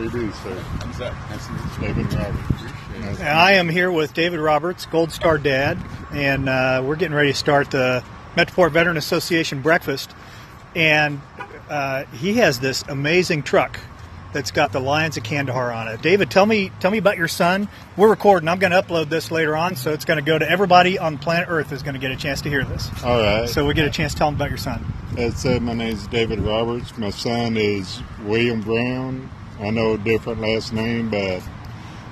You do, sir? I'm Zach. Nice to meet you. David Roberts. And I am here with David Roberts, Gold Star Dad, and uh, we're getting ready to start the Metroport Veteran Association breakfast. And uh, he has this amazing truck that's got the Lions of Kandahar on it. David, tell me, tell me about your son. We're recording. I'm going to upload this later on, so it's going to go to everybody on planet Earth is going to get a chance to hear this. All right. So we get a chance to tell them about your son. As said, my name is David Roberts. My son is William Brown. I know a different last name, but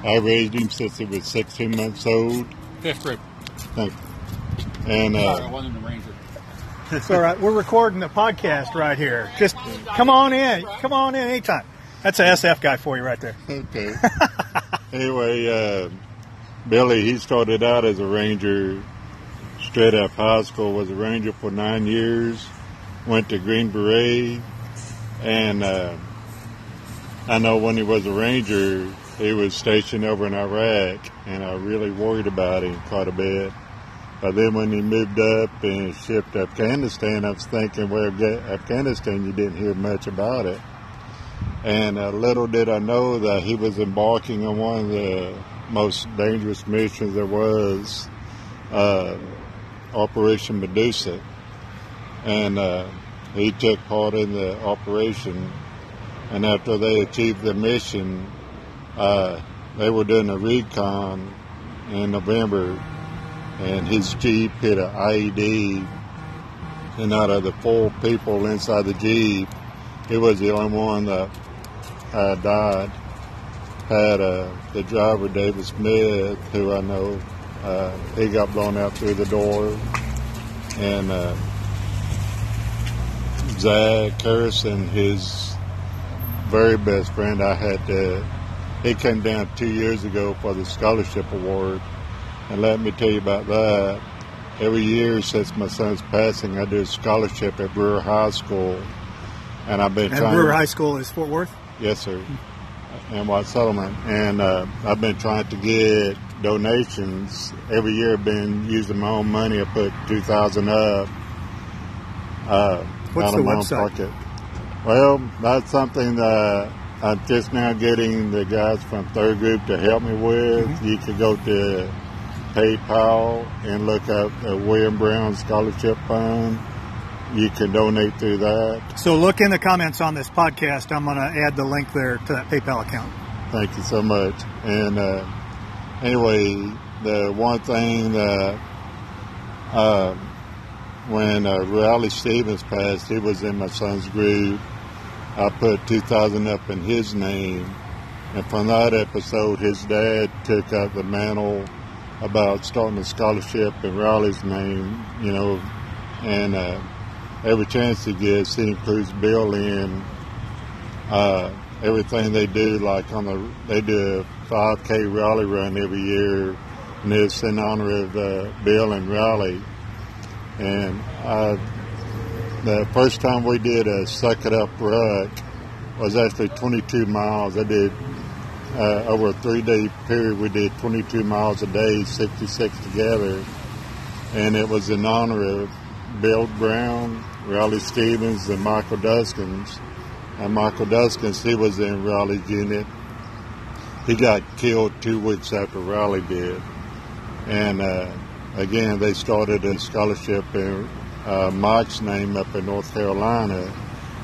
I raised him since he was 16 months old. Fifth grade. Thank you. And Sorry, I uh, wasn't a ranger. It's all right. We're recording a podcast right here. Just come on in. Come on in anytime. That's a SF guy for you right there. okay. anyway, uh, Billy, he started out as a ranger straight out of high school. Was a ranger for nine years. Went to Green Beret, and uh, I know when he was a ranger, he was stationed over in Iraq, and I really worried about him quite a bit. But then when he moved up and shipped to Afghanistan, I was thinking, well, Afghanistan, you didn't hear much about it. And uh, little did I know that he was embarking on one of the most dangerous missions there was, uh, Operation Medusa. And uh, he took part in the operation. And after they achieved the mission, uh, they were doing a recon in November, and his Jeep hit an IED. And out of the four people inside the Jeep, he was the only one that uh, died. Had uh, the driver, David Smith, who I know, uh, he got blown out through the door. And uh, Zach Harrison, his very best friend, I had to, he came down two years ago for the scholarship award. And let me tell you about that. Every year since my son's passing, I do a scholarship at Brewer High School. And I've been And trying Brewer High School is Fort Worth. Yes, sir. And White Settlement. And uh, I've been trying to get donations. Every year I've been using my own money. I put 2000 up. Uh, What's out the of my own website? pocket. Well, that's something that I'm just now getting the guys from third group to help me with. Mm-hmm. You can go to PayPal and look up the William Brown Scholarship Fund. You can donate through that. So look in the comments on this podcast. I'm going to add the link there to that PayPal account. Thank you so much. And uh, anyway, the one thing that uh, when uh, Raleigh Stevens passed, he was in my son's group. I put 2,000 up in his name. And from that episode, his dad took up the mantle about starting a scholarship in Raleigh's name, you know, and uh, every chance he gets, he includes Bill in uh, everything they do. Like on the, they do a 5K rally run every year, and it's in honor of uh, Bill and Raleigh. And I, the first time we did a suck it up ruck was actually 22 miles. I did uh, over a three-day period. We did 22 miles a day, 66 together, and it was in honor of Bill Brown, Raleigh Stevens, and Michael Duskins. And Michael Duskins, he was in Raleigh's unit. He got killed two weeks after Raleigh did. And uh, again, they started a scholarship in uh, Mike's name up in North Carolina.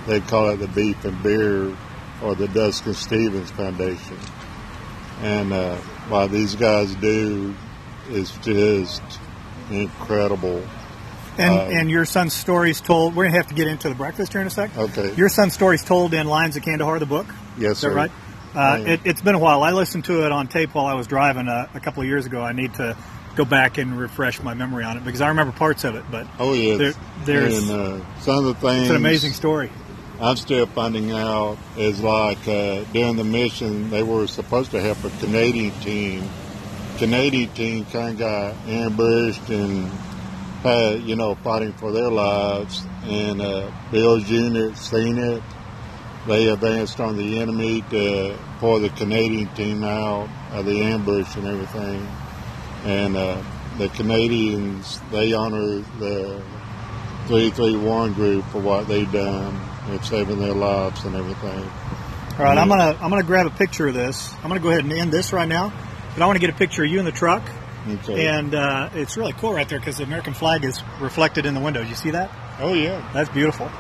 They call it the Beef and Beer or the Duskin Stevens Foundation. And uh, what these guys do is just incredible. And Uh, and your son's story's told. We're gonna have to get into the breakfast here in a sec. Okay. Your son's story's told in Lions of Kandahar, the book. yes, Is that sir. right? Uh, it, it's been a while. I listened to it on tape while I was driving uh, a couple of years ago. I need to go back and refresh my memory on it because I remember parts of it. But Oh yeah, There- there's- and uh, some of the things. it's an amazing story. I'm still finding out is like uh, during the mission they were supposed to help a Canadian team. Canadian team kind of got ambushed and had you know fighting for their lives. And uh, Bill's unit seen it. They advanced on the enemy to pull the Canadian team out of the ambush and everything. And uh, the Canadians they honor the 331 group for what they've done with saving their lives and everything. All right, I'm gonna I'm gonna grab a picture of this. I'm gonna go ahead and end this right now, but I want to get a picture of you in the truck, Okay. and uh, it's really cool right there because the American flag is reflected in the window. Do you see that? oh yeah. That's beautiful.